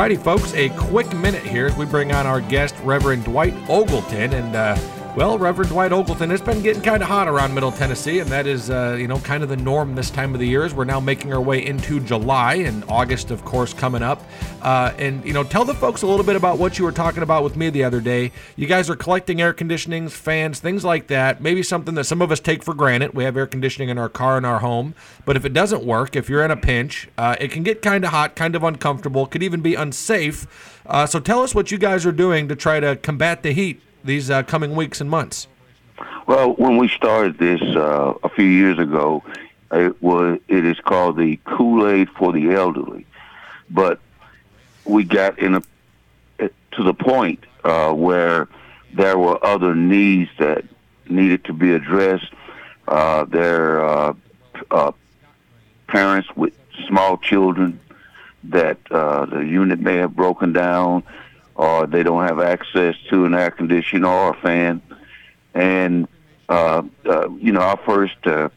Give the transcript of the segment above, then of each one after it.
Alrighty, folks, a quick minute here as we bring on our guest, Reverend Dwight Ogleton. And, uh, well, Reverend Dwight Ogleton, it's been getting kind of hot around Middle Tennessee, and that is, uh, you know, kind of the norm this time of the year as we're now making our way into July and August, of course, coming up. Uh, and, you know, tell the folks a little bit about what you were talking about with me the other day. You guys are collecting air conditionings, fans, things like that. Maybe something that some of us take for granted. We have air conditioning in our car and our home. But if it doesn't work, if you're in a pinch, uh, it can get kind of hot, kind of uncomfortable, could even be unsafe. Uh, so tell us what you guys are doing to try to combat the heat these uh, coming weeks and months. Well, when we started this uh, a few years ago, it was it is called the Kool Aid for the elderly, but we got in a to the point uh, where there were other needs that needed to be addressed. Uh, there are uh, parents with small children that uh, the unit may have broken down, or they don't have access to an air conditioner or a fan. And uh, uh, you know, our first uh,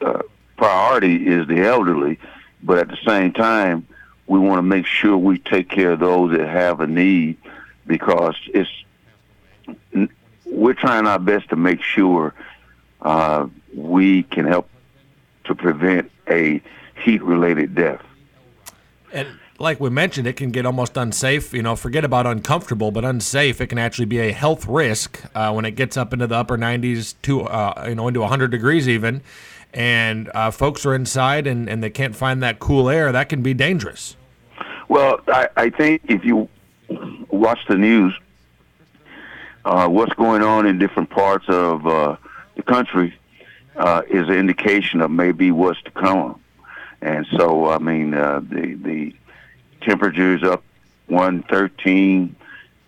uh, priority is the elderly, but at the same time, we want to make sure we take care of those that have a need because it's we're trying our best to make sure uh, we can help to prevent a heat-related death. And like we mentioned, it can get almost unsafe. You know, forget about uncomfortable, but unsafe. It can actually be a health risk uh, when it gets up into the upper 90s to uh, you know into 100 degrees even, and uh, folks are inside and, and they can't find that cool air. That can be dangerous. Well, I, I think if you watch the news, uh, what's going on in different parts of uh, the country uh, is an indication of maybe what's to come. And so, I mean, the the temperatures up 113,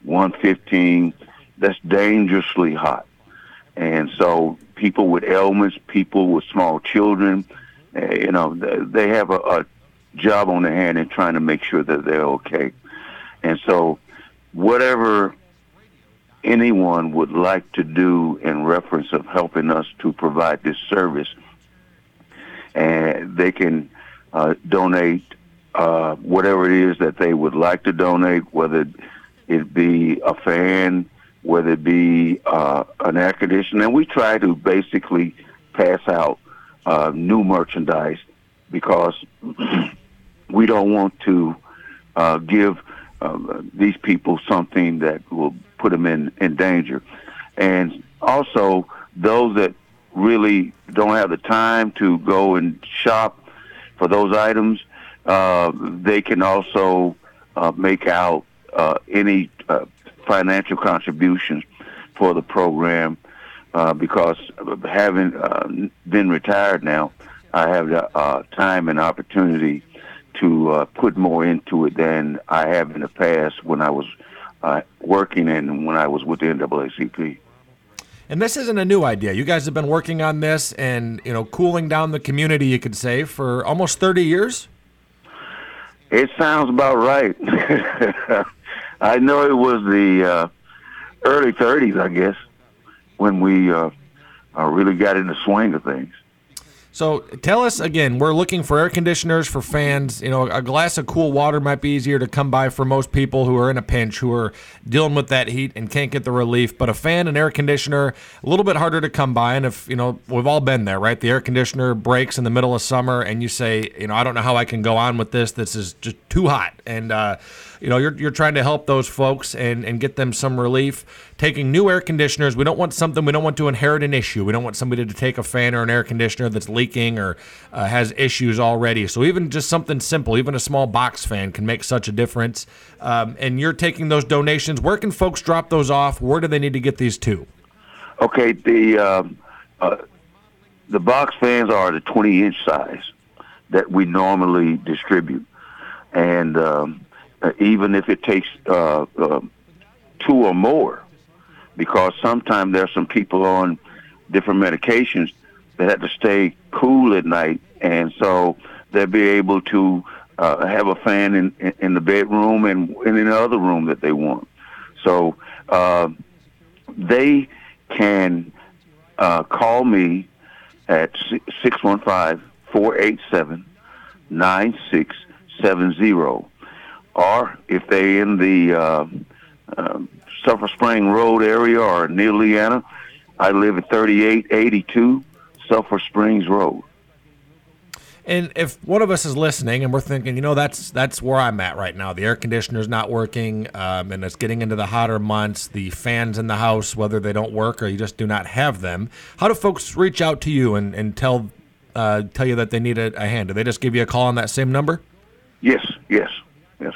115. That's dangerously hot. And so, people with ailments, people with small children, uh, you know, they, have a, a job on their hand in trying to make sure that they're okay. And so, whatever anyone would like to do in reference of helping us to provide this service, and they can uh, donate uh, whatever it is that they would like to donate, whether it be a fan, whether it be uh, an air conditioner. And we try to basically pass out uh, new merchandise because we don't want to uh, give uh, these people something that will put them in, in danger. And also, those that really don't have the time to go and shop for those items, uh, they can also uh, make out uh, any uh, financial contributions for the program uh, because having been retired now, I have the time and opportunity to put more into it than I have in the past when I was working and when I was with the NAACP. And this isn't a new idea. You guys have been working on this and you know cooling down the community, you could say, for almost 30 years. It sounds about right. I know it was the uh, early 30s, I guess, when we uh, uh, really got in the swing of things. So tell us again. We're looking for air conditioners for fans. You know, a glass of cool water might be easier to come by for most people who are in a pinch, who are dealing with that heat and can't get the relief. But a fan and air conditioner, a little bit harder to come by. And if you know, we've all been there, right? The air conditioner breaks in the middle of summer, and you say, you know, I don't know how I can go on with this. This is just too hot. And uh, you know, you're, you're trying to help those folks and, and get them some relief. Taking new air conditioners, we don't want something, we don't want to inherit an issue. We don't want somebody to take a fan or an air conditioner that's leaking or uh, has issues already. So even just something simple, even a small box fan can make such a difference. Um, and you're taking those donations. Where can folks drop those off? Where do they need to get these to? Okay, the um, uh, the box fans are the 20 inch size that we normally distribute, and um, uh, even if it takes uh, uh, two or more, because sometimes there's some people on different medications that have to stay cool at night, and so they'll be able to uh, have a fan in, in, in the bedroom and, in the other room that they want. So uh, they can uh, call me at 615-487-9670. Or if they're in the uh, uh, Sulphur Spring Road area or near Leanna, I live at 3882 Sulphur Springs Road. And if one of us is listening and we're thinking, you know, that's that's where I'm at right now. The air conditioner's not working, um, and it's getting into the hotter months. The fans in the house, whether they don't work or you just do not have them. How do folks reach out to you and, and tell uh, tell you that they need a, a hand? Do they just give you a call on that same number? Yes, yes, yes.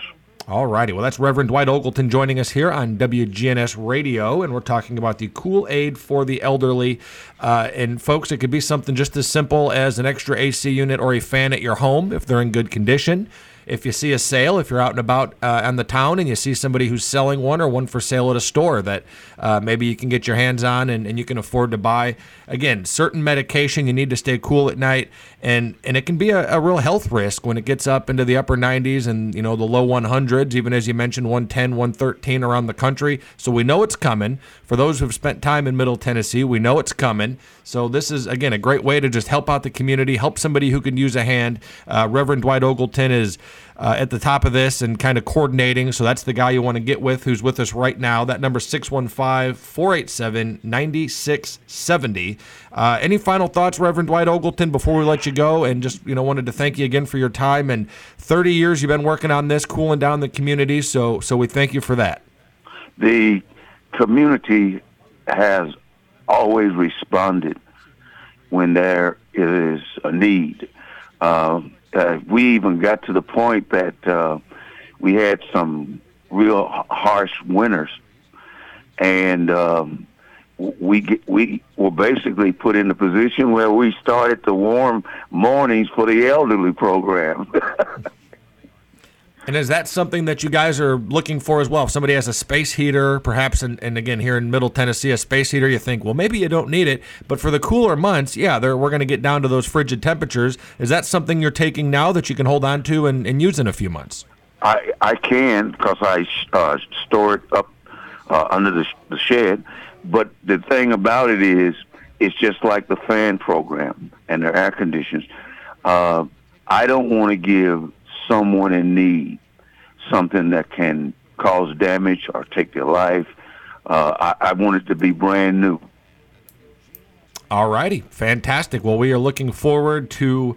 All righty. Well, that's Reverend Dwight Ogleton joining us here on WGNS Radio, and we're talking about the Cool Aid for the elderly. Uh, and folks, it could be something just as simple as an extra AC unit or a fan at your home if they're in good condition. If you see a sale, if you're out and about uh, on the town and you see somebody who's selling one or one for sale at a store that uh, maybe you can get your hands on and, and you can afford to buy. Again, certain medication you need to stay cool at night, and and it can be a, a real health risk when it gets up into the upper 90s and you know the low 100s, even as you mentioned 110, 113 around the country. So we know it's coming. For those who've spent time in Middle Tennessee, we know it's coming. So this is again a great way to just help out the community, help somebody who can use a hand. Uh, Reverend Dwight Ogleton is uh, at the top of this and kind of coordinating. So that's the guy you want to get with who's with us right now. That number 615 487 9670. Uh, any final thoughts, Reverend Dwight Ogleton, before we let you go? And just, you know, wanted to thank you again for your time. And 30 years you've been working on this, cooling down the community. So, so we thank you for that. The community has always responded when there is a need. Uh, uh, we even got to the point that uh, we had some real harsh winters, and um, we get, we were basically put in a position where we started the warm mornings for the elderly program. And is that something that you guys are looking for as well? If somebody has a space heater, perhaps, and, and again, here in Middle Tennessee, a space heater, you think, well, maybe you don't need it. But for the cooler months, yeah, we're going to get down to those frigid temperatures. Is that something you're taking now that you can hold on to and, and use in a few months? I I can because I uh, store it up uh, under the, the shed. But the thing about it is, it's just like the fan program and their air conditions. Uh, I don't want to give someone in need something that can cause damage or take their life. Uh, I, I want it to be brand new. All righty. Fantastic. Well, we are looking forward to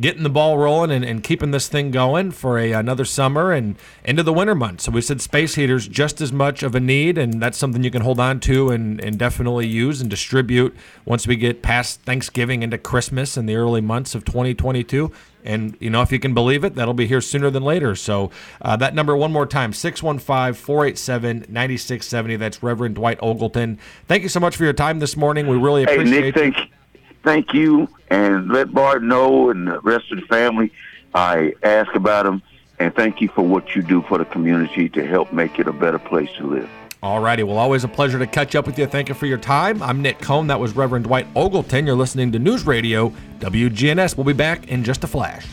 getting the ball rolling and, and keeping this thing going for a, another summer and into the winter months. So we said space heaters just as much of a need, and that's something you can hold on to and, and definitely use and distribute once we get past Thanksgiving into Christmas and the early months of 2022. And, you know, if you can believe it, that'll be here sooner than later. So uh, that number, one more time, 615 487 9670. That's Reverend Dwight Ogleton. Thank you so much for your time this morning. We really Hey, appreciate Nick, you. thank, thank you, and let Bart know and the rest of the family. I ask about him, and thank you for what you do for the community to help make it a better place to live. All righty. Well, always a pleasure to catch up with you. Thank you for your time. I'm Nick Cohn. That was Reverend Dwight Ogleton. You're listening to News Radio WGNS. We'll be back in just a flash.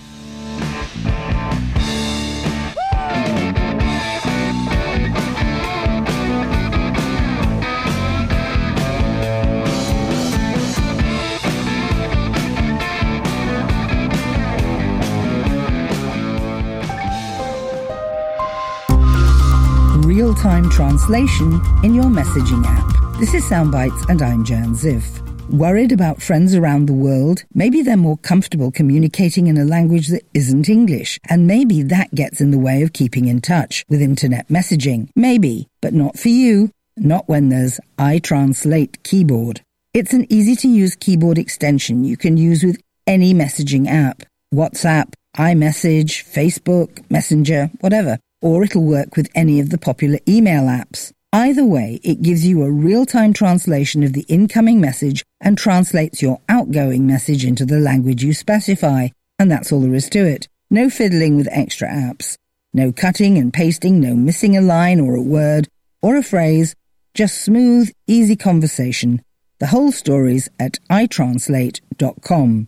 Real time translation in your messaging app. This is Soundbites, and I'm Jan Ziff. Worried about friends around the world? Maybe they're more comfortable communicating in a language that isn't English, and maybe that gets in the way of keeping in touch with internet messaging. Maybe, but not for you. Not when there's iTranslate Keyboard. It's an easy to use keyboard extension you can use with any messaging app WhatsApp, iMessage, Facebook, Messenger, whatever. Or it'll work with any of the popular email apps. Either way, it gives you a real time translation of the incoming message and translates your outgoing message into the language you specify. And that's all there is to it. No fiddling with extra apps. No cutting and pasting, no missing a line or a word or a phrase. Just smooth, easy conversation. The whole story's at itranslate.com.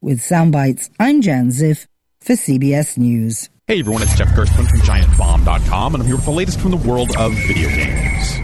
With soundbites, I'm Jan Ziff for CBS News. Hey everyone, it's Jeff Gerstmann from GiantBomb.com, and I'm here with the latest from the world of video games.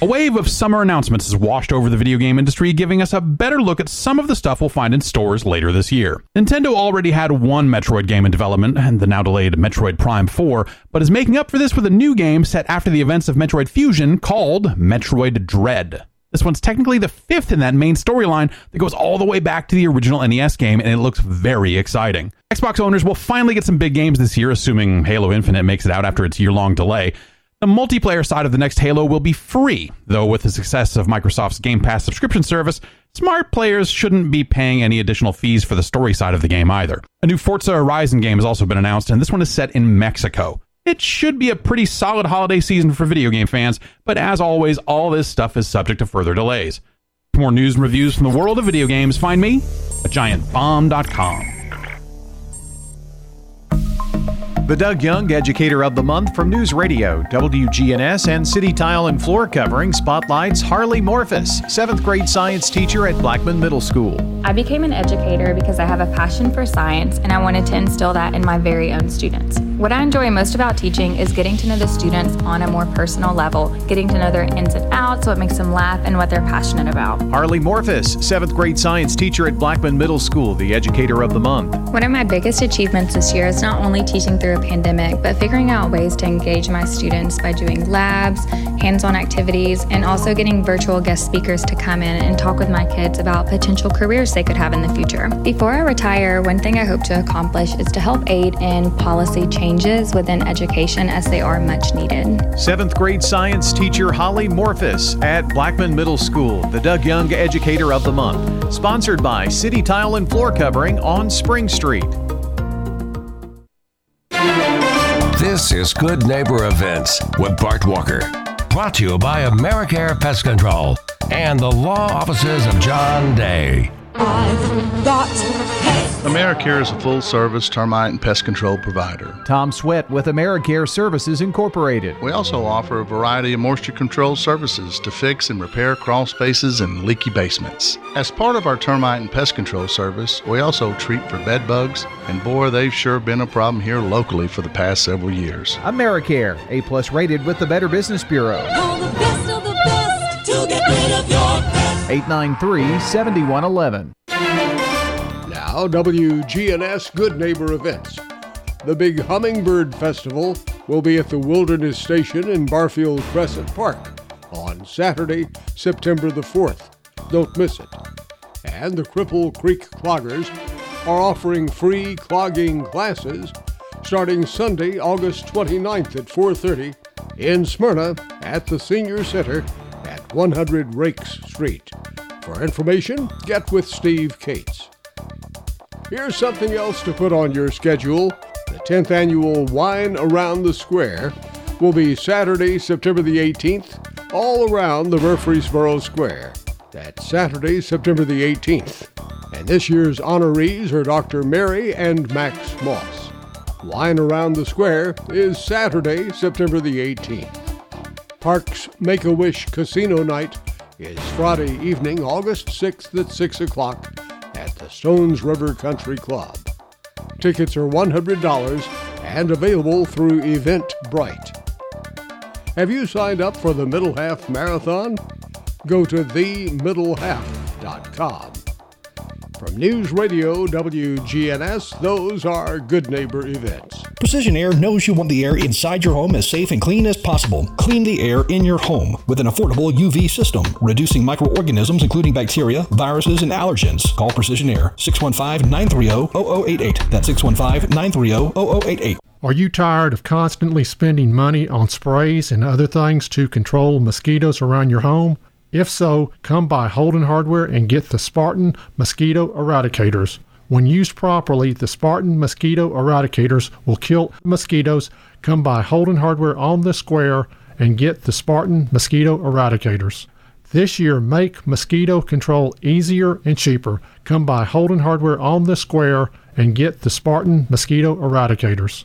A wave of summer announcements has washed over the video game industry, giving us a better look at some of the stuff we'll find in stores later this year. Nintendo already had one Metroid game in development, and the now delayed Metroid Prime 4, but is making up for this with a new game set after the events of Metroid Fusion called Metroid Dread. This one's technically the fifth in that main storyline that goes all the way back to the original NES game, and it looks very exciting. Xbox owners will finally get some big games this year, assuming Halo Infinite makes it out after its year long delay. The multiplayer side of the next Halo will be free, though with the success of Microsoft's Game Pass subscription service, smart players shouldn't be paying any additional fees for the story side of the game either. A new Forza Horizon game has also been announced, and this one is set in Mexico. It should be a pretty solid holiday season for video game fans, but as always, all this stuff is subject to further delays. For more news and reviews from the world of video games, find me at giantbomb.com. The Doug Young Educator of the Month from News Radio, WGNS, and City Tile and Floor Covering spotlights Harley Morphus, seventh grade science teacher at Blackman Middle School. I became an educator because I have a passion for science and I wanted to instill that in my very own students. What I enjoy most about teaching is getting to know the students on a more personal level, getting to know their ins and outs, what makes them laugh, and what they're passionate about. Harley Morphis, seventh grade science teacher at Blackman Middle School, the Educator of the Month. One of my biggest achievements this year is not only teaching through a pandemic, but figuring out ways to engage my students by doing labs, hands on activities, and also getting virtual guest speakers to come in and talk with my kids about potential careers they could have in the future. Before I retire, one thing I hope to accomplish is to help aid in policy changes within education as they are much needed. Seventh grade science teacher Holly Morphus at Blackman Middle School, the Doug Young Educator of the Month. Sponsored by City Tile and Floor Covering on Spring Street. This is Good Neighbor Events with Bart Walker. Brought to you by Americare Pest Control and the law offices of John Day. I've got pets. AmeriCare is a full service termite and pest control provider. Tom Sweat with AmeriCare Services Incorporated. We also offer a variety of moisture control services to fix and repair crawl spaces and leaky basements. As part of our termite and pest control service, we also treat for bed bugs, and boy, they've sure been a problem here locally for the past several years. AmeriCare, A plus rated with the Better Business Bureau. Call the best of the best to get rid of your pest. 893 7111. Now, WGNS Good Neighbor Events. The big Hummingbird Festival will be at the Wilderness Station in Barfield Crescent Park on Saturday, September the 4th. Don't miss it. And the Cripple Creek Cloggers are offering free clogging classes starting Sunday, August 29th at 4:30 in Smyrna at the Senior Center 100 Raikes Street. For information, get with Steve Cates. Here's something else to put on your schedule. The 10th annual Wine Around the Square will be Saturday, September the 18th, all around the Murfreesboro Square. That's Saturday, September the 18th. And this year's honorees are Dr. Mary and Max Moss. Wine Around the Square is Saturday, September the 18th. Parks Make a Wish Casino Night is Friday evening, August 6th at 6 o'clock at the Stones River Country Club. Tickets are $100 and available through Eventbrite. Have you signed up for the Middle Half Marathon? Go to themiddlehalf.com. From News Radio WGNS, those are Good Neighbor events. Precision Air knows you want the air inside your home as safe and clean as possible. Clean the air in your home with an affordable UV system, reducing microorganisms including bacteria, viruses, and allergens. Call Precision Air 615 930 0088. That's 615 930 0088. Are you tired of constantly spending money on sprays and other things to control mosquitoes around your home? If so, come by Holden Hardware and get the Spartan Mosquito Eradicators. When used properly, the Spartan Mosquito Eradicators will kill mosquitoes. Come by Holden Hardware on the square and get the Spartan Mosquito Eradicators. This year, make mosquito control easier and cheaper. Come by Holden Hardware on the square and get the Spartan Mosquito Eradicators.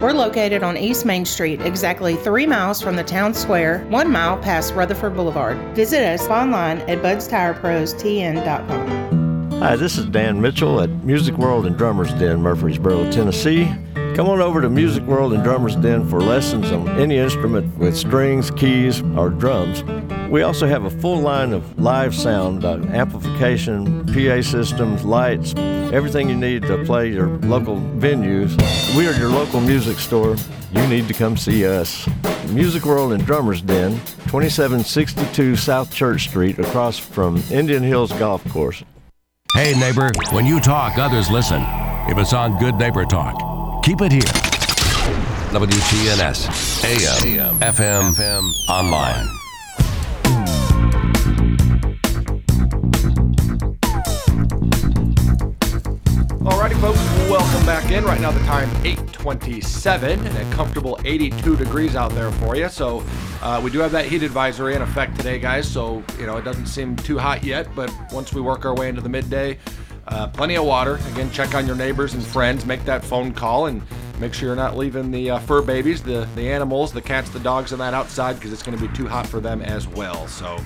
We're located on East Main Street, exactly three miles from the town square, one mile past Rutherford Boulevard. Visit us online at budstireprostn.com. Hi, this is Dan Mitchell at Music World and Drummers Den, Murfreesboro, Tennessee. Come on over to Music World and Drummers Den for lessons on any instrument with strings, keys, or drums. We also have a full line of live sound, uh, amplification, PA systems, lights, everything you need to play your local venues. We are your local music store. You need to come see us. Music World and Drummers Den, 2762 South Church Street, across from Indian Hills Golf Course. Hey, neighbor, when you talk, others listen. If it's on Good Neighbor Talk, keep it here. WGNS, AM, FM, FM, online. Alrighty, folks, welcome back in. Right now, the time 8:27 and a comfortable 82 degrees out there for you. So, uh, we do have that heat advisory in effect today, guys. So, you know, it doesn't seem too hot yet, but once we work our way into the midday, uh, plenty of water. Again, check on your neighbors and friends. Make that phone call and make sure you're not leaving the uh, fur babies, the the animals, the cats, the dogs, and that outside because it's going to be too hot for them as well. So.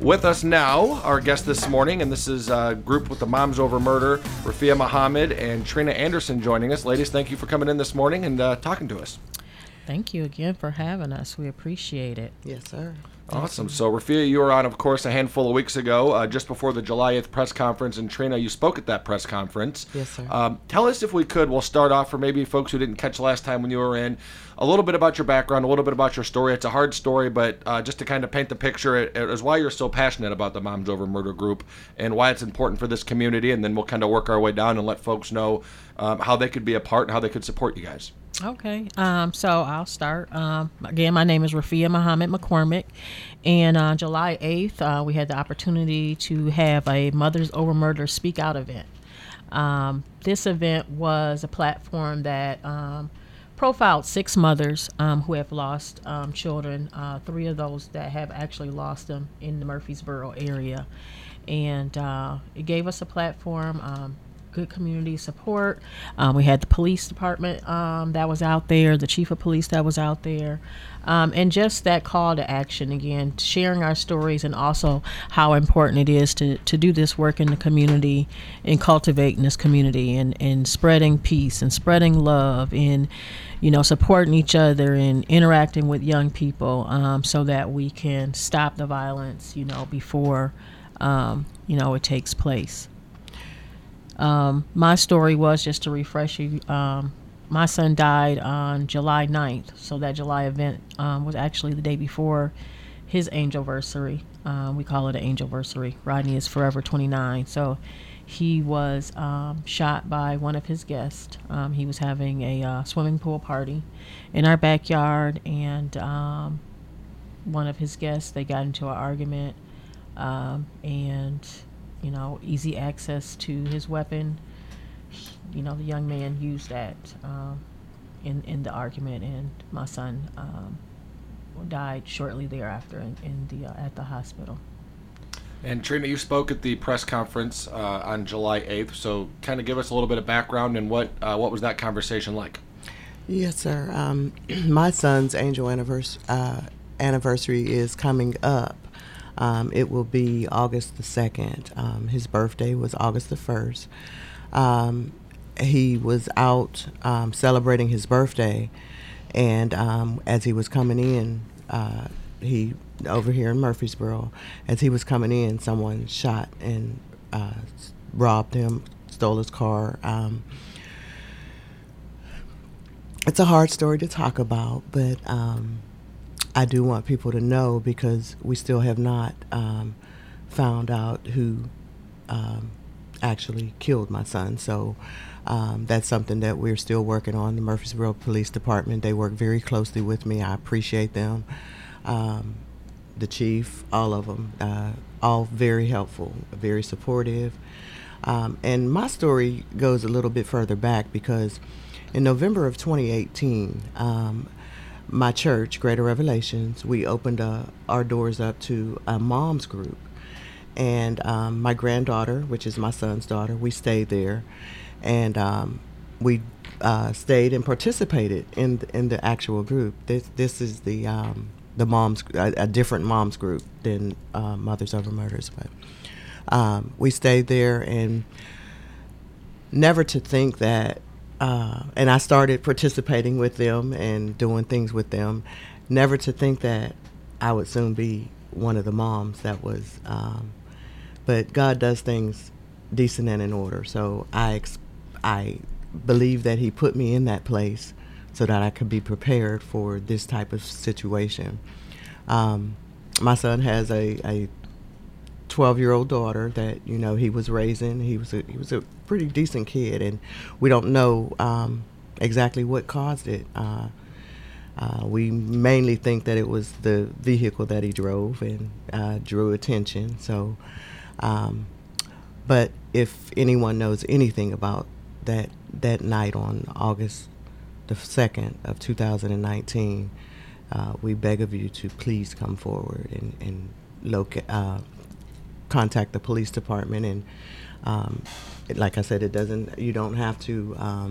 With us now, our guest this morning, and this is a group with the Moms Over Murder, Rafia Muhammad and Trina Anderson joining us. Ladies, thank you for coming in this morning and uh, talking to us. Thank you again for having us. We appreciate it. Yes, sir. Awesome. So, Rafia, you were on, of course, a handful of weeks ago, uh, just before the July 8th press conference. And Trina, you spoke at that press conference. Yes, sir. Um, tell us, if we could, we'll start off for maybe folks who didn't catch last time when you were in, a little bit about your background, a little bit about your story. It's a hard story, but uh, just to kind of paint the picture, it, it is why you're so passionate about the Moms Over Murder group and why it's important for this community. And then we'll kind of work our way down and let folks know um, how they could be a part and how they could support you guys. Okay, um, so I'll start. Um, again, my name is Rafia Muhammad McCormick, and on July 8th, uh, we had the opportunity to have a Mothers Over Murder Speak Out event. Um, this event was a platform that um, profiled six mothers um, who have lost um, children, uh, three of those that have actually lost them in the Murfreesboro area. And uh, it gave us a platform. Good community support. Um, we had the police department um, that was out there, the chief of police that was out there, um, and just that call to action again, sharing our stories and also how important it is to, to do this work in the community and cultivating this community and, and spreading peace and spreading love and you know supporting each other and interacting with young people um, so that we can stop the violence you know before um, you know it takes place. Um, my story was just to refresh you. Um, my son died on July 9th, so that July event um, was actually the day before his angelversary. Um, we call it an angelversary. Rodney is forever 29. So he was um, shot by one of his guests. Um, he was having a uh, swimming pool party in our backyard, and um, one of his guests they got into an argument, um, and you know, easy access to his weapon. You know, the young man used that um, in in the argument, and my son um, died shortly thereafter in, in the uh, at the hospital. And Trina, you spoke at the press conference uh, on July 8th, so kind of give us a little bit of background and what uh, what was that conversation like? Yes, sir. Um, my son's angel anniversary, uh, anniversary is coming up Um, it will be August the 2nd. Um, his birthday was August the 1st. Um, he was out um, celebrating his birthday, and um, as he was coming in, uh, he over here in Murfreesboro, as he was coming in, someone shot and uh, robbed him, stole his car. Um, it's a hard story to talk about, but I do want people to know because we still have not um, found out who um, actually killed my son. So um, that's something that we're still working on. The Murfreesboro Police Department, they work very closely with me. I appreciate them. Um, the chief, all of them, uh, all very helpful, very supportive. Um, and my story goes a little bit further back because in November of 2018, um, my church, Greater Revelations, we opened uh, our doors up to a mom's group. And um, my granddaughter, which is my son's daughter, we stayed there. And um, we uh, stayed and participated in the, in the actual group. This, this is the, um, the moms, a, a different moms group than uh, Mothers Over Murders. But um, we stayed there and never to think that uh, and I started participating with them and doing things with them. Never to think that I would soon be one of the moms that was. Um, but God does things decent and in order. So I, ex- I believe that He put me in that place so that I could be prepared for this type of situation. Um, my son has a, a 12 year old daughter that you know he was raising. He was a he was a pretty decent kid and we don't know um, exactly what caused it. Uh, uh, we mainly think that it was the vehicle that he drove and uh, drew attention. So um, but if anyone knows anything about that that night on August the 2nd of 2019 uh, we beg of you to please come forward and, and locate uh, contact the police department and um, it- like I said, it doesn't. You don't have to um,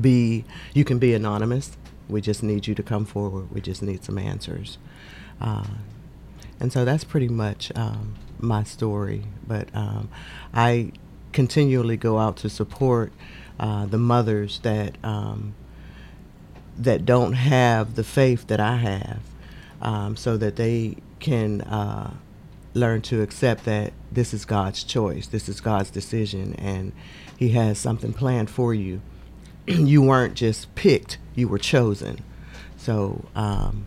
be. You can be anonymous. We just need you to come forward. We just need some answers, uh, and so that's pretty much um, my story. But um, I continually go out to support uh, the mothers that um, that don't have the faith that I have, um, so that they can uh, learn to accept that this is God's choice, this is God's decision, and He has something planned for you. you weren't just picked; you were chosen. So um,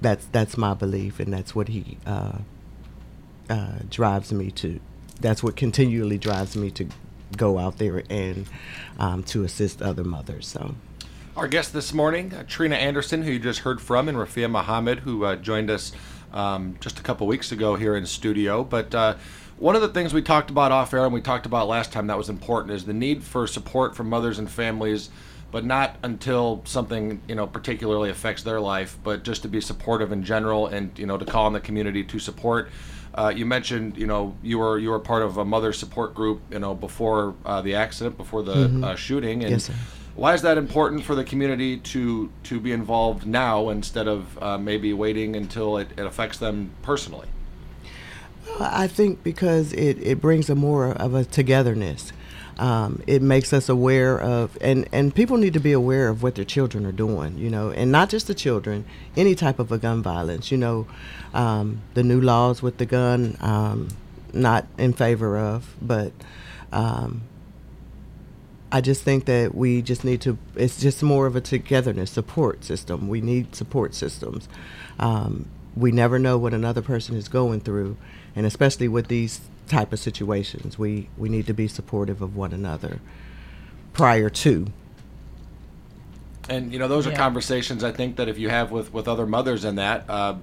that's that's my belief, and that's what He uh, uh, drives me to. That's what continually drives me to go out there and um, to assist other mothers. So. Our guest this morning, uh, Trina Anderson, who you just heard from, and Rafia Muhammad, who uh, joined us um, just a couple weeks ago here in studio. But uh, one of the things we talked about off air and we talked about last time that was important is the need for support from mothers and families, but not until something you know particularly affects their life, but just to be supportive in general and you know to call on the community to support. Uh, you mentioned, you know, you were you were part of a mother support group, you know, before uh, the accident, before the Mhm. uh, shooting, and Yes, sir. Why is that important for the community to to be involved now instead of uh, maybe waiting until it, it affects them personally? I think because it, it brings a more of a togetherness. Um, it makes us aware of, and, and people need to be aware of what their children are doing, you know, and not just the children, any type of a gun violence, you know, um, the new laws with the gun, um, not in favor of, but um, I just think that we just need to, it's just more of a togetherness support system. We need support systems. Um, we never know what another person is going through, and especially with these type of situations, we, we need to be supportive of one another prior to. And you know, those are conversations I think that if you have with with other mothers in that, uh,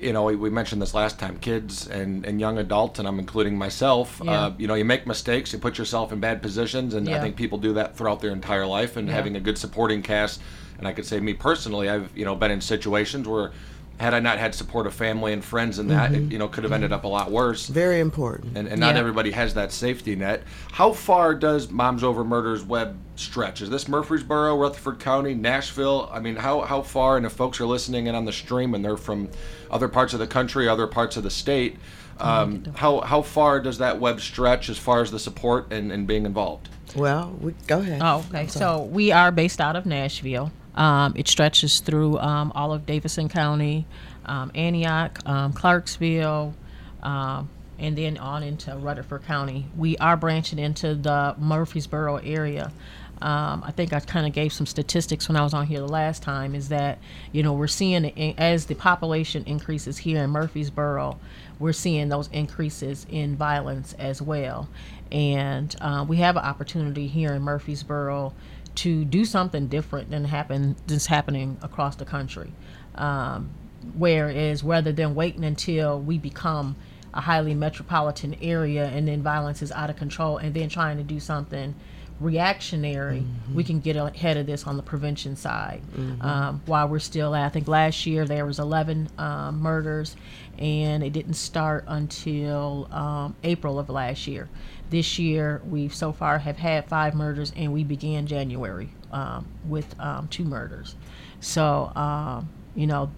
you know, we, mentioned this last time, kids and, and young adults, and I'm including myself. Yeah. Uh, you know, you make mistakes, you put yourself in bad positions, and I think people do that throughout their entire life. And Yeah. having a good supporting cast, and I could say me personally, I've you know been in situations where had I not had support of family and friends in that, it, Mhm. you know, could have ended up a lot worse. Very important. And, and not Yeah. everybody has that safety net. How far does Moms Over Murders web stretch? Is this Murfreesboro, Rutherford County, Nashville? I mean, how, how far? And if folks are listening in on the stream and they're from other parts of the country, other parts of the state, um, how, how far does that web stretch as far as the support and, and being involved? Well, we, go ahead. Oh, okay. So we are based out of Nashville. Um, it stretches through um, all of Davidson County, um, Antioch, um, Clarksville, um, and then on into Rutherford County. We are branching into the Murfreesboro area. Um, I think I kind of gave some statistics when I was on here the last time. Is that you know we're seeing as the population increases here in Murfreesboro, we're seeing those increases in violence as well, and uh, we have an opportunity here in Murfreesboro to do something different than happen that's happening across the country. Um, whereas rather than waiting until we become a highly metropolitan area and then violence is out of control and then trying to do something reactionary we can get ahead of this on the prevention side. Mhm. um, while we're still at i think last year there was 11 um, murders and it didn't start until um, april of last year. This year we've so far have had five murders and we began january um, with um, two murders. So um, you know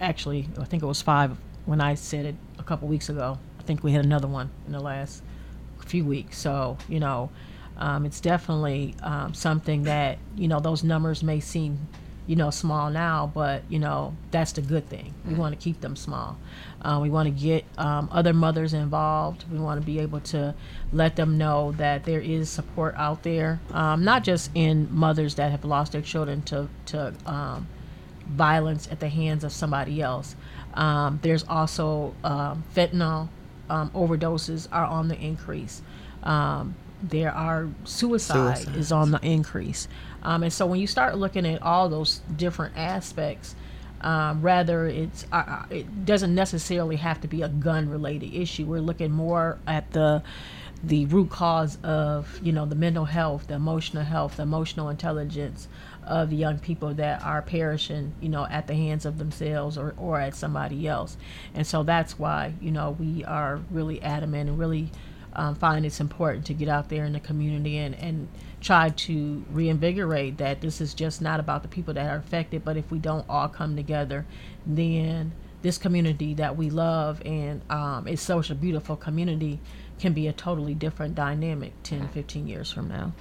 actually i think it was five when i said it a couple weeks ago. I think we had another one in the last few weeks. So, you know, um, it's definitely um, something that, you know, those numbers may seem, you know, small now, but, you know, that's the good thing. We want to keep them small. Uh, we want to get um, other mothers involved. We want to be able to let them know that there is support out there, um, not just in mothers that have lost their children to, to um, violence at the hands of somebody else. Um, there's also um, fentanyl um, overdoses are on the increase. There are suicide, Suicide. is on the increase. Um, and so when you start looking at all those different aspects, um, rather it's uh, uh, it doesn't necessarily have to be a gun related issue. We're looking more at the the root cause of you know the mental health, the emotional health, the emotional intelligence of young people that are perishing, you know, at the hands of themselves or, or at somebody else. And so that's why, you know, we are really adamant and really um, find it's important to get out there in the community and, and try to reinvigorate that this is just not about the people that are affected, but if we don't all come together, then this community that we love and um, it's such a beautiful community can be a totally different dynamic 10, 15 years from now.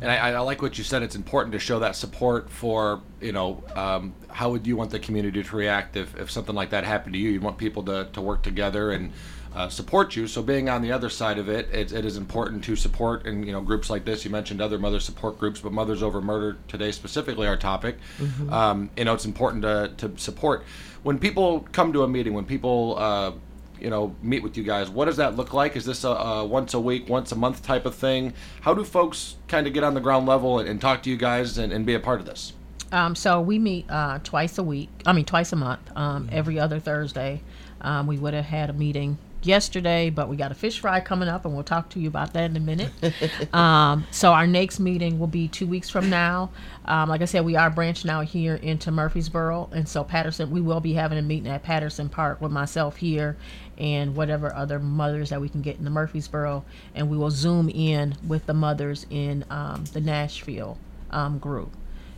And I, I like what you said. It's important to show that support for, you know, um, how would you want the community to react if, if something like that happened to you? You want people to, to work together and uh, support you. So being on the other side of it, it, it is important to support and, you know, groups like this. You mentioned other mother support groups, but Mothers Over Murder today, specifically our topic. Mhm. Um, you know, it's important to, to support. When people come to a meeting, when people, uh, you know, meet with you guys, what does that look like? Is this a, a once a week, once a month type of thing? How do folks kind of get on the ground level and, and talk to you guys and, and be a part of this? Um, so we meet uh, twice a week. I mean, twice a month. Um, every other Thursday. Um, we would have had a meeting yesterday, but we got a fish fry coming up, and we'll talk to you about that in a minute. um, so our next meeting will be two weeks from now. Um, like I said, we are branching out here into Murfreesboro, and so Patterson. We will be having a meeting at Patterson Park with myself here, and whatever other mothers that we can get in the Murfreesboro, and we will zoom in with the mothers in um, the Nashville um, group.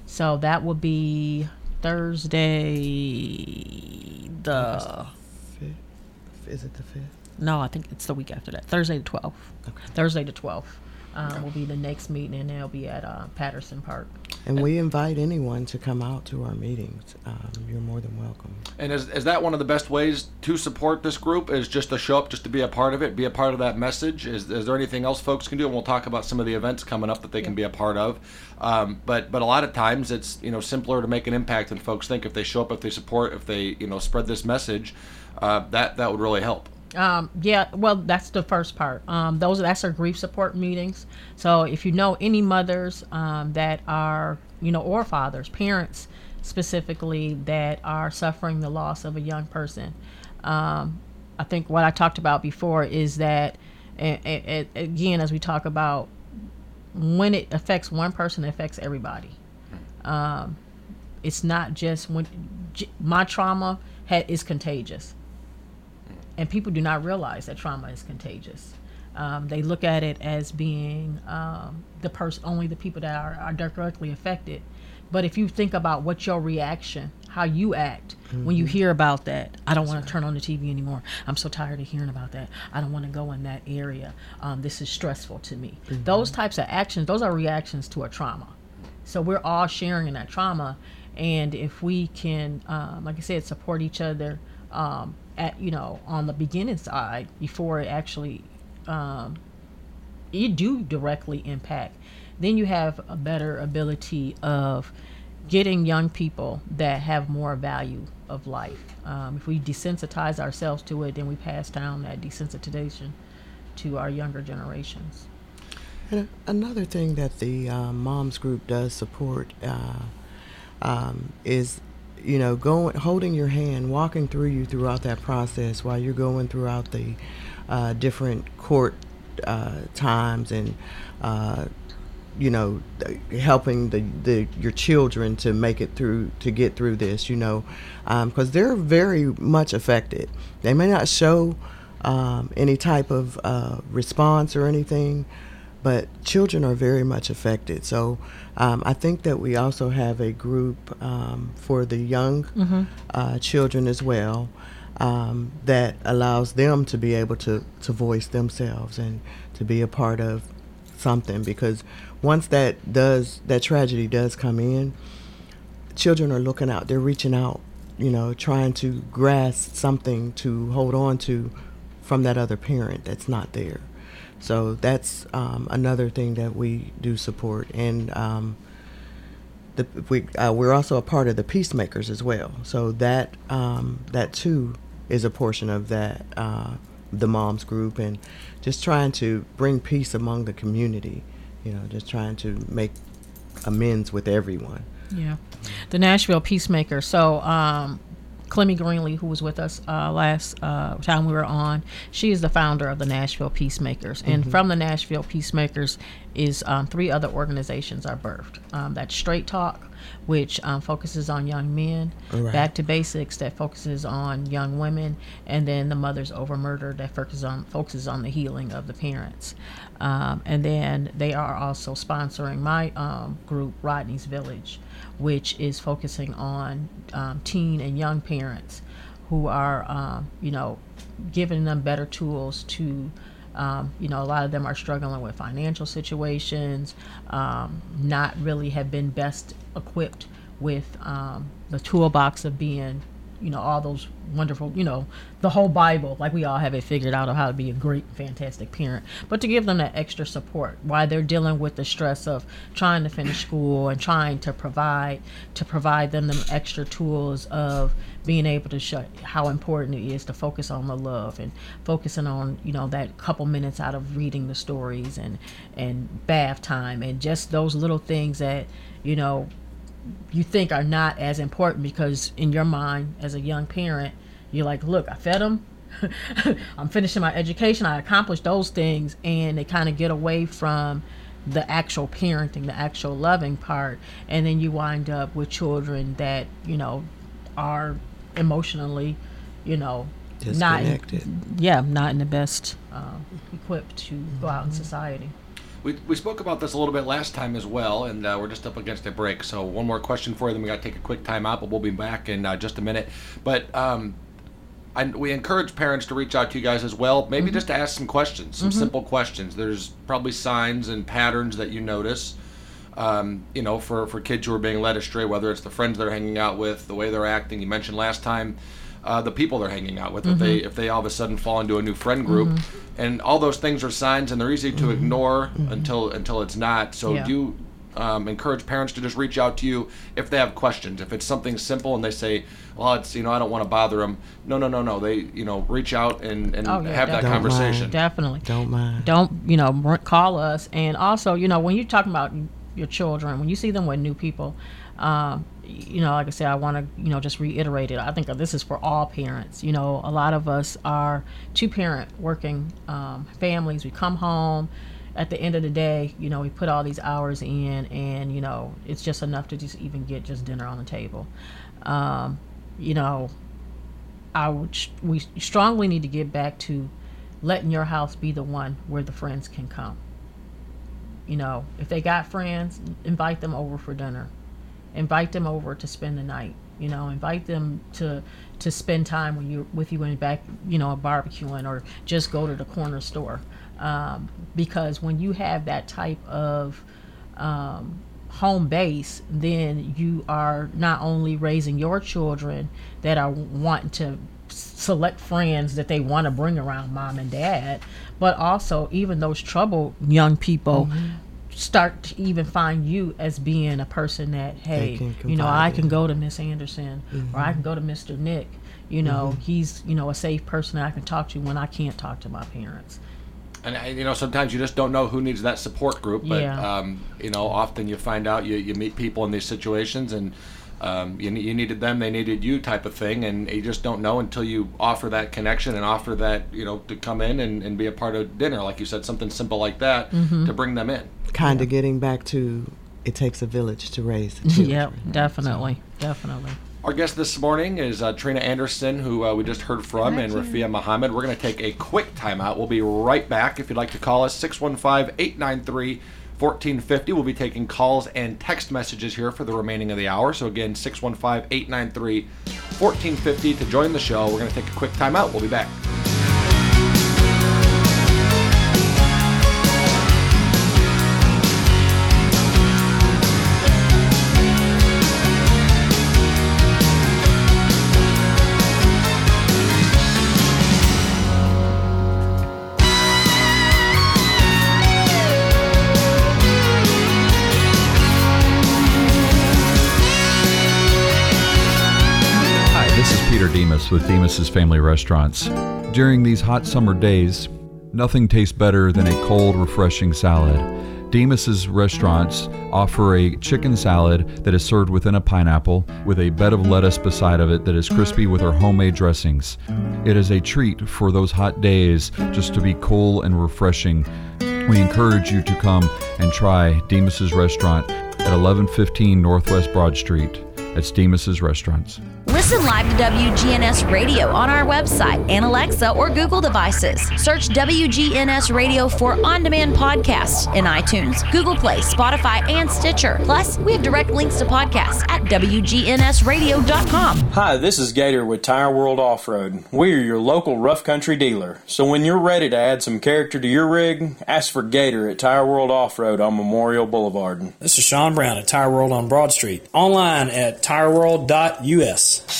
So that will be Thursday. The Is it the fifth? no, I think it's the week after that. Thursday the twelfth. Thursday the twelfth um, will be the next meeting, and they'll be at uh, Patterson Park. And we invite anyone to come out to our meetings. Um, you're more than welcome. And is, is that one of the best ways to support this group? Is just to show up, just to be a part of it, be a part of that message? Is, is there anything else folks can do? And we'll talk about some of the events coming up that they can be a part of. Um, but but a lot of times it's you know simpler to make an impact than folks think. If they show up, if they support, if they you know spread this message, uh, that that would really help. Um, yeah, well, that's the first part. Um, those that's our grief support meetings. So if you know any mothers um, that are, you know, or fathers, parents specifically that are suffering the loss of a young person, um, I think what I talked about before is that, again, as we talk about when it affects one person, it affects everybody. Um, it's not just when my trauma is contagious, and people do not realize that trauma is contagious. Um, they look at it as being um, the person, only the people that are, are directly affected. But if you think about what your reaction, how you act when you Mhm. hear about that, I don't want to turn on the TV anymore. I'm so tired of hearing about that. I don't want to go in that area. Um, this is stressful to me. Mhm. Those types of actions, those are reactions to a trauma. So we're all sharing in that trauma, and if we can, um, like I said, support each other um, at you know on the beginning side before it actually um, you do directly impact, then you have a better ability of getting young people that have more value of life. Um, if we desensitize ourselves to it, then we pass down that desensitization to our younger generations. And another thing that the uh, moms group does support uh, um, is, you know, going, holding your hand, walking through you throughout that process while you're going throughout the uh, different court uh, times and, uh, you know, helping the, the your children to make it through to get through this. You know, because they're very much affected. They may not show um, any type of uh, response or anything, but children are very much affected. So um, I think that we also have a group um, for the young Mhm. uh, children as well um, that allows them to be able to, to voice themselves and to be a part of something because once that does that tragedy does come in children are looking out they're reaching out you know trying to grasp something to hold on to from that other parent that's not there so that's um, another thing that we do support. And um, the, we, uh, we're also a part of the peacemakers as well. So that um, that too is a portion of that uh, the moms group and just trying to bring peace among the community you know just trying to make amends with everyone. Yeah, the Nashville Peacemaker. So, um, Clemmie Greenlee, who was with us uh, last uh, time we were on, she is the founder of the Nashville Peacemakers, and Mhm. from the Nashville Peacemakers is um, three other organizations are birthed. Um, that's Straight Talk, which um, focuses on young men. Right. Back to Basics, that focuses on young women, and then the Mothers Over Murder, that focuses on focuses on the healing of the parents. Um, and then they are also sponsoring my um, group, Rodney's Village, which is focusing on um, teen and young parents who are, um, you know, giving them better tools to, um, you know, a lot of them are struggling with financial situations, um, not really have been best equipped with um, the toolbox of being, you know, all those wonderful, you know, the whole Bible, like we all have it figured out of how to be a great, fantastic parent, but to give them that extra support while they're dealing with the stress of trying to finish school and trying to provide, to provide them them extra tools of being able to show how important it is to focus on the love and focusing on, you know, that couple minutes out of reading the stories and, and bath time and just those little things that, you know, you think are not as important because in your mind as a young parent you're like look i fed them i'm finishing my education. I accomplished those things. And they kind of get away from the actual parenting the actual loving part. And then you wind up with children that you know are emotionally you know not yeah not in the best um, equipped to go out in society We, we spoke about this a little bit last time as well, and uh, we're just up against a break. So one more question for you, then we got to take a quick time out, but we'll be back in uh, just a minute. But um, I, we encourage parents to reach out to you guys as well, maybe Mhm. just to ask some questions, some Mhm. simple questions. There's probably signs and patterns that you notice. Um, you know, for, for kids who are being led astray, whether it's the friends they're hanging out with, the way they're acting. You mentioned last time uh, the people they're hanging out with. If they Mhm. if they all of a sudden fall into a new friend group, Mhm. and all those things are signs, and they're easy to ignore until until it's not. So Yeah. do you um, encourage parents to just reach out to you if they have questions? If it's something simple and they say, "Well, it's you know I don't want to bother them." No, no, no, no. They you know reach out and and Oh, yeah, have that definitely. conversation. Definitely. Don't mind. Don't you know? Call us, and also you know when you're talking about your children, when you see them with new people, um, y- you know, like I said, I want to you know just reiterate it. I think this is for all parents. You know, a lot of us are two parent working um, families. We come home. At the end of the day, you know, we put all these hours in, and you know, it's just enough to just even get just dinner on the table. Um, you know, I would we strongly need to get back to letting your house be the one where the friends can come. You know, if they got friends, invite them over for dinner. Invite them over to spend the night. You know, invite them to to spend time with you with you in back, you know, barbecuing or just go to the corner store. Um, because when you have that type of um, home base, then you are not only raising your children that are wanting to select friends that they want to bring around mom and dad, but also even those troubled young people start to even find you as being a person that hey, you know, I can go to Miss Anderson or I can go to Mr. Nick. You know, he's you know a safe person that I can talk to when I can't talk to my parents. And uh, you know, sometimes you just don't know who needs that support group. But Yeah. um, you know, often you find out you, you meet people in these situations, and um, you, you needed them, they needed you, type of thing, and you just don't know until you offer that connection and offer that you know to come in and, and be a part of dinner, like you said, something simple like that Mhm. to bring them in. Kind of getting back to it takes a village to raise the children. yep, definitely, definitely. Our guest this morning is uh, Trina Anderson, who uh, we just heard from, and Rafia Muhammad. We're going to take a quick timeout. We'll be right back. If you'd like to call us, 615 893 1450. We'll be taking calls and text messages here for the remaining of the hour. So, again, 615 893 1450 to join the show. We're going to take a quick timeout. We'll be back. With Demos's Family Restaurants. During these hot summer days, nothing tastes better than a cold, refreshing salad. Demos's restaurants offer a chicken salad that is served within a pineapple with a bed of lettuce beside of it that is crispy with our homemade dressings. It is a treat for those hot days just to be cool and refreshing. We encourage you to come and try Demos's restaurant at 1115 Northwest Broad Street. It's Demos's Restaurants. Listen live to WGNS Radio on our website and Alexa or Google devices. Search WGNS Radio for on demand podcasts in iTunes, Google Play, Spotify, and Stitcher. Plus, we have direct links to podcasts at WGNSradio.com. Hi, this is Gator with Tire World Off Road. We are your local rough country dealer. So when you're ready to add some character to your rig, ask for Gator at Tire World Off Road on Memorial Boulevard. This is Sean Brown at Tire World on Broad Street. Online at tireworld.us.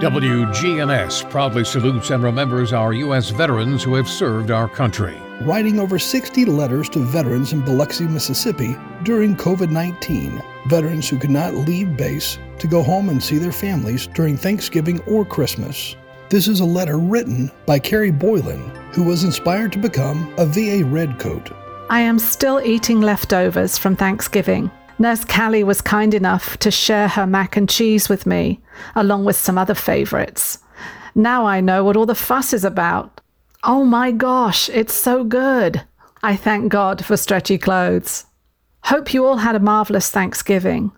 WGNS proudly salutes and remembers our U.S. veterans who have served our country. writing over 60 letters to veterans in Biloxi, Mississippi during COVID 19. Veterans who could not leave base to go home and see their families during Thanksgiving or Christmas. This is a letter written by Carrie Boylan, who was inspired to become a VA Redcoat. I am still eating leftovers from Thanksgiving. Nurse Callie was kind enough to share her mac and cheese with me, along with some other favorites. Now I know what all the fuss is about. Oh my gosh, it's so good. I thank God for stretchy clothes. Hope you all had a marvelous Thanksgiving.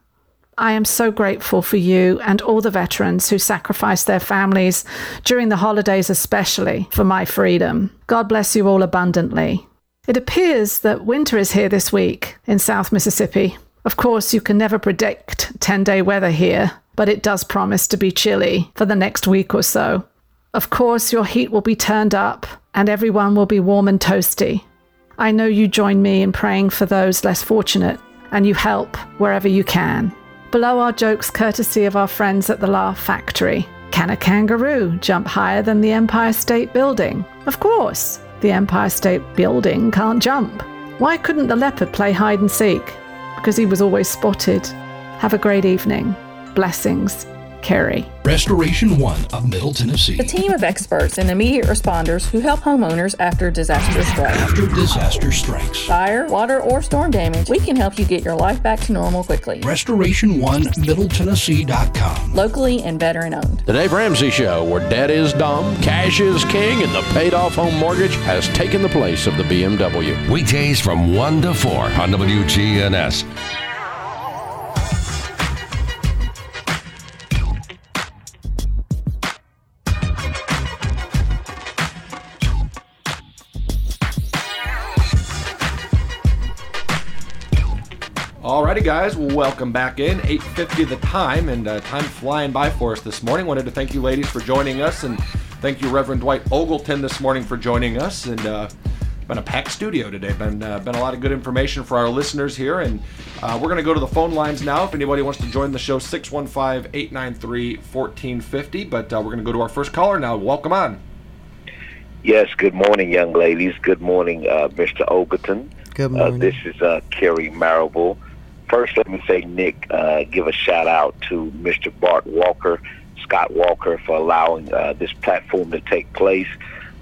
I am so grateful for you and all the veterans who sacrificed their families during the holidays, especially for my freedom. God bless you all abundantly. It appears that winter is here this week in South Mississippi. Of course, you can never predict 10 day weather here, but it does promise to be chilly for the next week or so. Of course, your heat will be turned up and everyone will be warm and toasty. I know you join me in praying for those less fortunate and you help wherever you can. Below are jokes courtesy of our friends at the Laugh Factory. Can a kangaroo jump higher than the Empire State Building? Of course. The Empire State Building can't jump. Why couldn't the leopard play hide and seek? Because he was always spotted. Have a great evening. Blessings. Carrie. Restoration One of Middle Tennessee. A team of experts and immediate responders who help homeowners after disaster strikes. After disaster strikes. Fire, water, or storm damage, we can help you get your life back to normal quickly. Restoration1MiddleTennessee.com. Locally and veteran owned. The Dave Ramsey Show, where debt is dumb, cash is king, and the paid off home mortgage has taken the place of the BMW. Weekdays from 1 to 4 on WGNS. Alrighty, guys, welcome back in. 8:50 the time, and uh, time flying by for us this morning. Wanted to thank you, ladies, for joining us, and thank you, Reverend Dwight Ogleton, this morning for joining us. And uh, been a packed studio today. Been uh, been a lot of good information for our listeners here, and uh, we're going to go to the phone lines now. If anybody wants to join the show, 615-893-1450. But uh, we're going to go to our first caller now. Welcome on. Yes, good morning, young ladies. Good morning, uh, Mr. Ogerton. Good Uh, morning. this is uh, Kerry Marable. First, let me say, Nick, uh, give a shout out to Mr. Bart Walker, Scott Walker, for allowing uh, this platform to take place.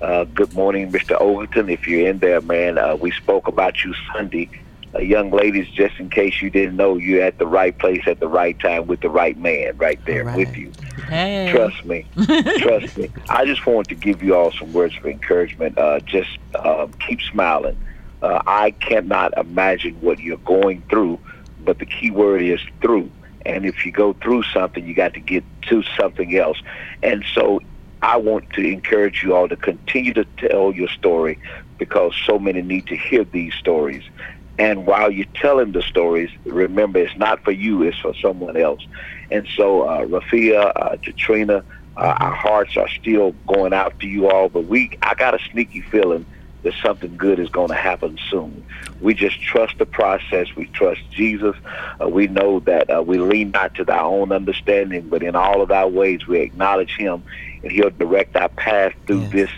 Uh, good morning, Mr. Overton. If you're in there, man, uh, we spoke about you Sunday. Uh, young ladies, just in case you didn't know, you're at the right place at the right time with the right man right there with you. Hey. Trust me. Trust me. I just wanted to give you all some words of encouragement. Uh, just uh, keep smiling. Uh, I cannot imagine what you're going through, but the key word is through. And if you go through something, you got to get to something else. And so I want to encourage you all to continue to tell your story because so many need to hear these stories. And while you're telling the stories, remember it's not for you, it's for someone else. And so, uh, Rafia, uh, Katrina, uh, our hearts are still going out to you all, but we, I got a sneaky feeling that something good is going to happen soon. We just trust the process. We trust Jesus. Uh, we know that uh, we lean not to our own understanding, but in all of our ways we acknowledge Him, and He'll direct our path through this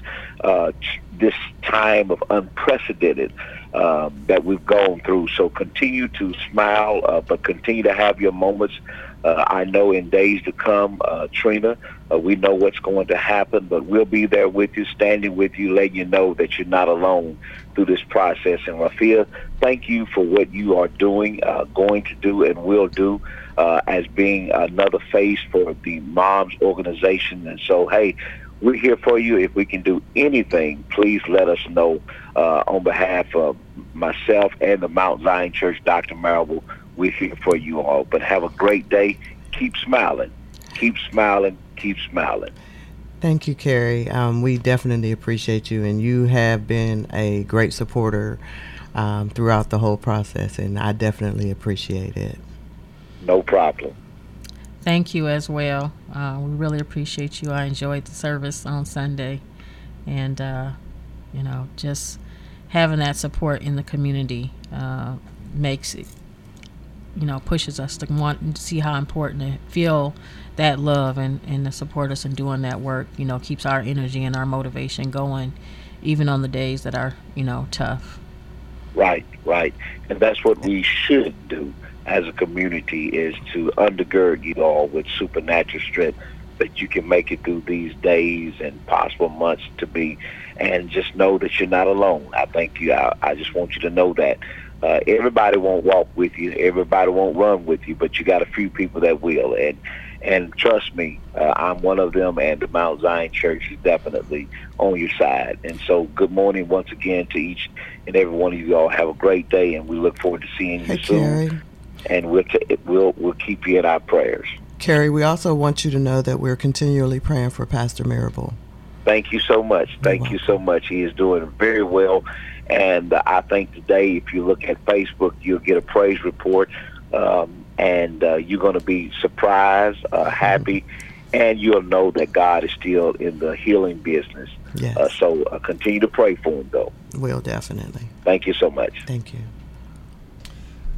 uh, this time of unprecedented um, that we've gone through. So continue to smile, uh, but continue to have your moments. Uh, I know in days to come, uh, Trina, uh, we know what's going to happen, but we'll be there with you, standing with you, letting you know that you're not alone through this process. And Rafia, thank you for what you are doing, uh, going to do, and will do uh, as being another face for the moms organization. And so, hey, we're here for you. If we can do anything, please let us know uh, on behalf of myself and the Mount Zion Church, Dr. Marable. We're here for you all. But have a great day. Keep smiling. Keep smiling. Keep smiling. Thank you, Carrie. Um, we definitely appreciate you, and you have been a great supporter um, throughout the whole process, and I definitely appreciate it. No problem. Thank you as well. Uh, we really appreciate you. I enjoyed the service on Sunday, and uh, you know, just having that support in the community uh, makes it, you know, pushes us to want to see how important it feel that love and and to support us in doing that work. You know, keeps our energy and our motivation going, even on the days that are you know tough. Right, right. And that's what we should do as a community is to undergird you all with supernatural strength that you can make it through these days and possible months to be and just know that you're not alone. I thank you. I, I just want you to know that. Uh, everybody won't walk with you. Everybody won't run with you, but you got a few people that will. And and trust me, uh, I'm one of them, and the Mount Zion Church is definitely on your side. And so, good morning once again to each and every one of you all. Have a great day, and we look forward to seeing you Hey, soon. Carrie. And we'll, t- we'll we'll keep you in our prayers. Carrie, we also want you to know that we're continually praying for Pastor Marable. Thank you so much. Thank you so much. He is doing very well. And uh, I think today, if you look at Facebook, you'll get a praise report. Um, and uh, you're going to be surprised, uh, happy, and you'll know that God is still in the healing business. Yes. Uh, so uh, continue to pray for him, though. Will definitely. Thank you so much. Thank you.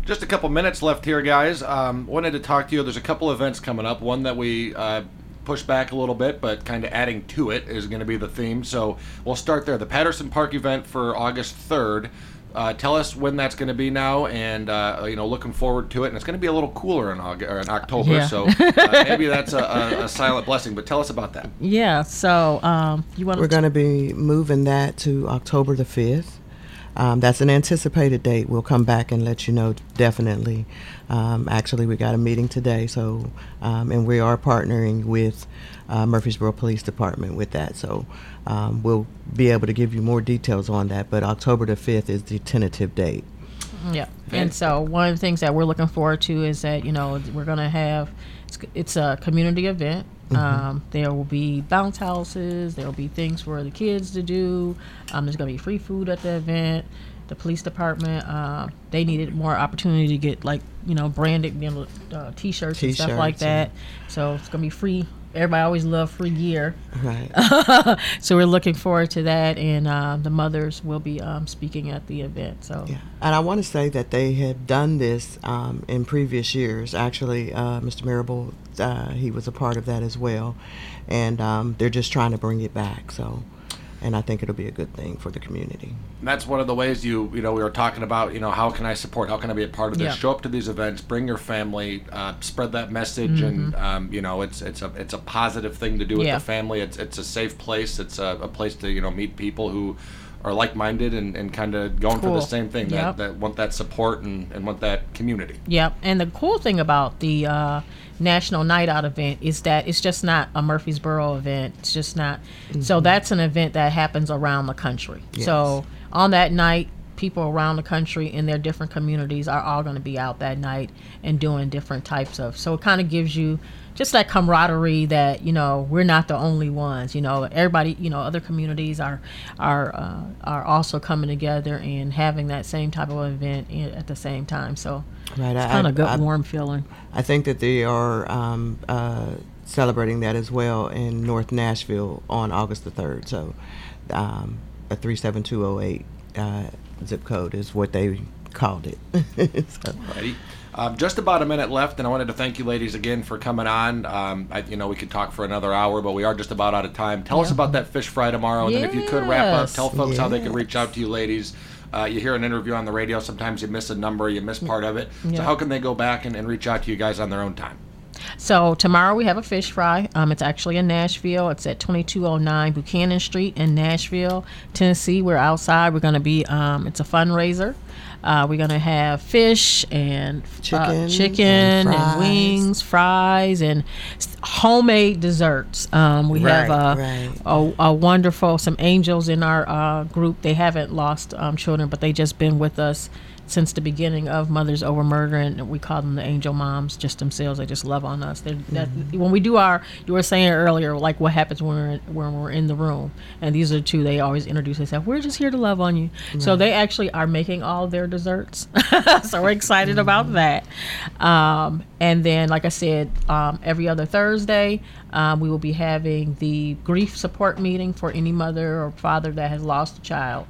Just a couple minutes left here, guys. Um, wanted to talk to you. There's a couple events coming up. One that we uh, pushed back a little bit, but kind of adding to it is going to be the theme. So we'll start there. The Patterson Park event for August 3rd. Uh, tell us when that's going to be now, and uh, you know, looking forward to it. And it's going to be a little cooler in, August, or in October, Yeah. so uh, maybe that's a, a, a silent blessing. But tell us about that. Yeah. So um, you want We're going to be moving that to October the 5th. Um, that's an anticipated date. We'll come back and let you know definitely. Um, actually, we got a meeting today, so um, and we are partnering with uh, Murfreesboro Police Department with that. So um, we'll be able to give you more details on that. But October the 5th is the tentative date. Yeah. And so one of the things that we're looking forward to is that you know we're going to have it's, it's a community event. Mhm. Um, there will be bounce houses. There will be things for the kids to do. Um, there's going to be free food at the event. The police department uh, they needed more opportunity to get like you know branded you know, uh, t-shirts, and stuff like T-shirts that. So it's going to be free. Everybody always love free gear. Right. so we're looking forward to that, and uh, the mothers will be um, speaking at the event. So And I want to say that they have done this um, in previous years. Actually, uh, Mr. Marable, uh, he was a part of that as well, and um, they're just trying to bring it back. So, and I think it'll be a good thing for the community. And that's one of the ways you you know we were talking about you know how can I support how can I be a part of this Yeah. show up to these events bring your family uh, spread that message and Mhm. um, you know it's it's a it's a positive thing to do with Yeah. the family it's it's a safe place it's a, a place to you know meet people who are like-minded and, and kind of going for the same thing Yep. that, that want that support and, and want that community Yep. And the cool thing about the uh, National Night Out event is that it's just not a Murfreesboro event. It's just not. So Mhm. that's an event that happens around the country. So on that night, people around the country in their different communities are all going to be out that night and doing different types of. So it kind of gives you just that camaraderie that you know we're not the only ones. You know, everybody. You know, other communities are are uh, are also coming together and having that same type of event at the same time. So Right. it's I- kind of I- good, I- warm feeling. I think that they are um, uh, celebrating that as well in North Nashville on August the 3rd. So, um, a 37208 uh, zip code is what they called it. so, Alrighty. Um, just about a minute left, and I wanted to thank you, ladies, again for coming on. Um, I, you know, we could talk for another hour, but we are just about out of time. Tell us about that fish fry tomorrow, and then if you could wrap up, tell folks how they can reach out to you, ladies. Uh, you hear an interview on the radio, sometimes you miss a number, you miss part of it. So how can they go back and, and reach out to you guys on their own time? So tomorrow we have a fish fry. Um, it's actually in Nashville. It's at 2209 Buchanan Street in Nashville, Tennessee. We're outside. We're going to be. Um, it's a fundraiser. Uh, we're going to have fish and uh, Chicken chicken and and, wings, fries, and homemade desserts. Um, we have Right, uh, right. a, a wonderful some angels in our uh, group. They haven't lost um, children, but they just been with us since the beginning of Mothers Over Murder, and we call them the angel moms. Just themselves, they just love on us. That, when we do our, you were saying earlier, like what happens when we're in, when we're in the room, and these are two. They always introduce themselves. We're just here to love on you. So they actually are making all their desserts. so we're excited about that. Um, and then, like I said, um, every other Thursday, um, we will be having the grief support meeting for any mother or father that has lost a child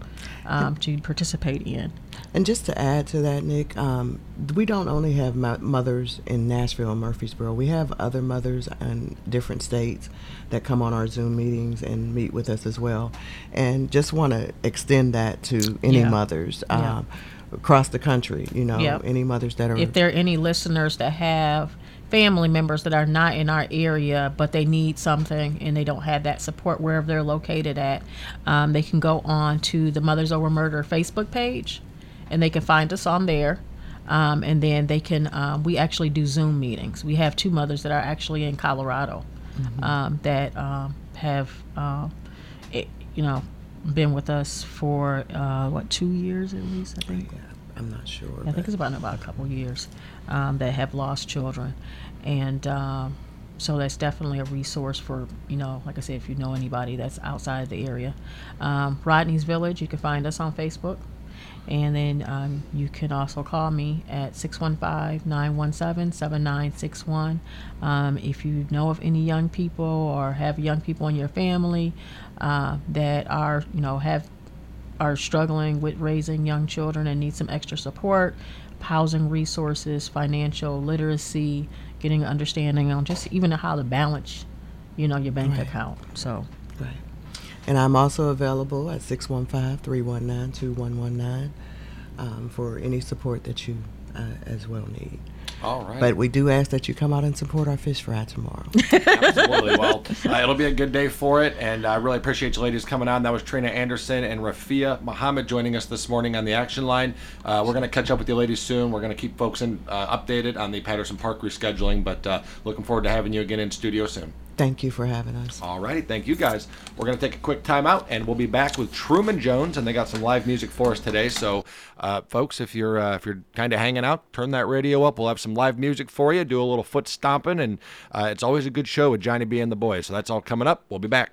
um, to participate in. And just to add to that, Nick, um, we don't only have mothers in Nashville and Murfreesboro. We have other mothers in different states that come on our Zoom meetings and meet with us as well. And just want to extend that to any Yeah. mothers Yeah. um, across the country. You know, Yep. any mothers that are If there are any listeners that have family members that are not in our area, but they need something and they don't have that support wherever they're located at, um, they can go on to the Mothers Over Murder Facebook page and they can find us on there. Um, and then they can, um, we actually do Zoom meetings. We have two mothers that are actually in Colorado Mhm. um, that um, have, uh, it, you know, been with us for, uh, what, two years at least, I think? I'm not sure. I think it's about about a couple years um, that have lost children, and um, so that's definitely a resource for you know, like I said, if you know anybody that's outside the area. Um, Rodney's Village, you can find us on Facebook. And then um, you can also call me at 615-917-7961. Um, if you know of any young people or have young people in your family uh, that are, you know, have are struggling with raising young children and need some extra support, housing resources, financial literacy, getting an understanding on just even how to balance, you know, your bank Right. account. So, And I'm also available at 615 319 2119. um, for any support that you uh, as well need. All right. But we do ask that you come out and support our fish fry tomorrow. Absolutely. Well, uh, it'll be a good day for it, and I really appreciate you ladies coming on. That was Trina Anderson and Rafia Muhammad joining us this morning on the action line. Uh, we're going to catch up with you ladies soon. We're going to keep folks in, uh, updated on the Patterson Park rescheduling, but uh, looking forward to having you again in studio soon. Thank you for having us. All righty, thank you guys. We're going to take a quick time out, and we'll be back with Truman Jones, and they got some live music for us today. So, uh, folks, if you're uh, if you're kind of hanging out, turn that radio up. We'll have some live music for you. Do a little foot stomping, and uh, it's always a good show with Johnny B and the boys. So that's all coming up. We'll be back.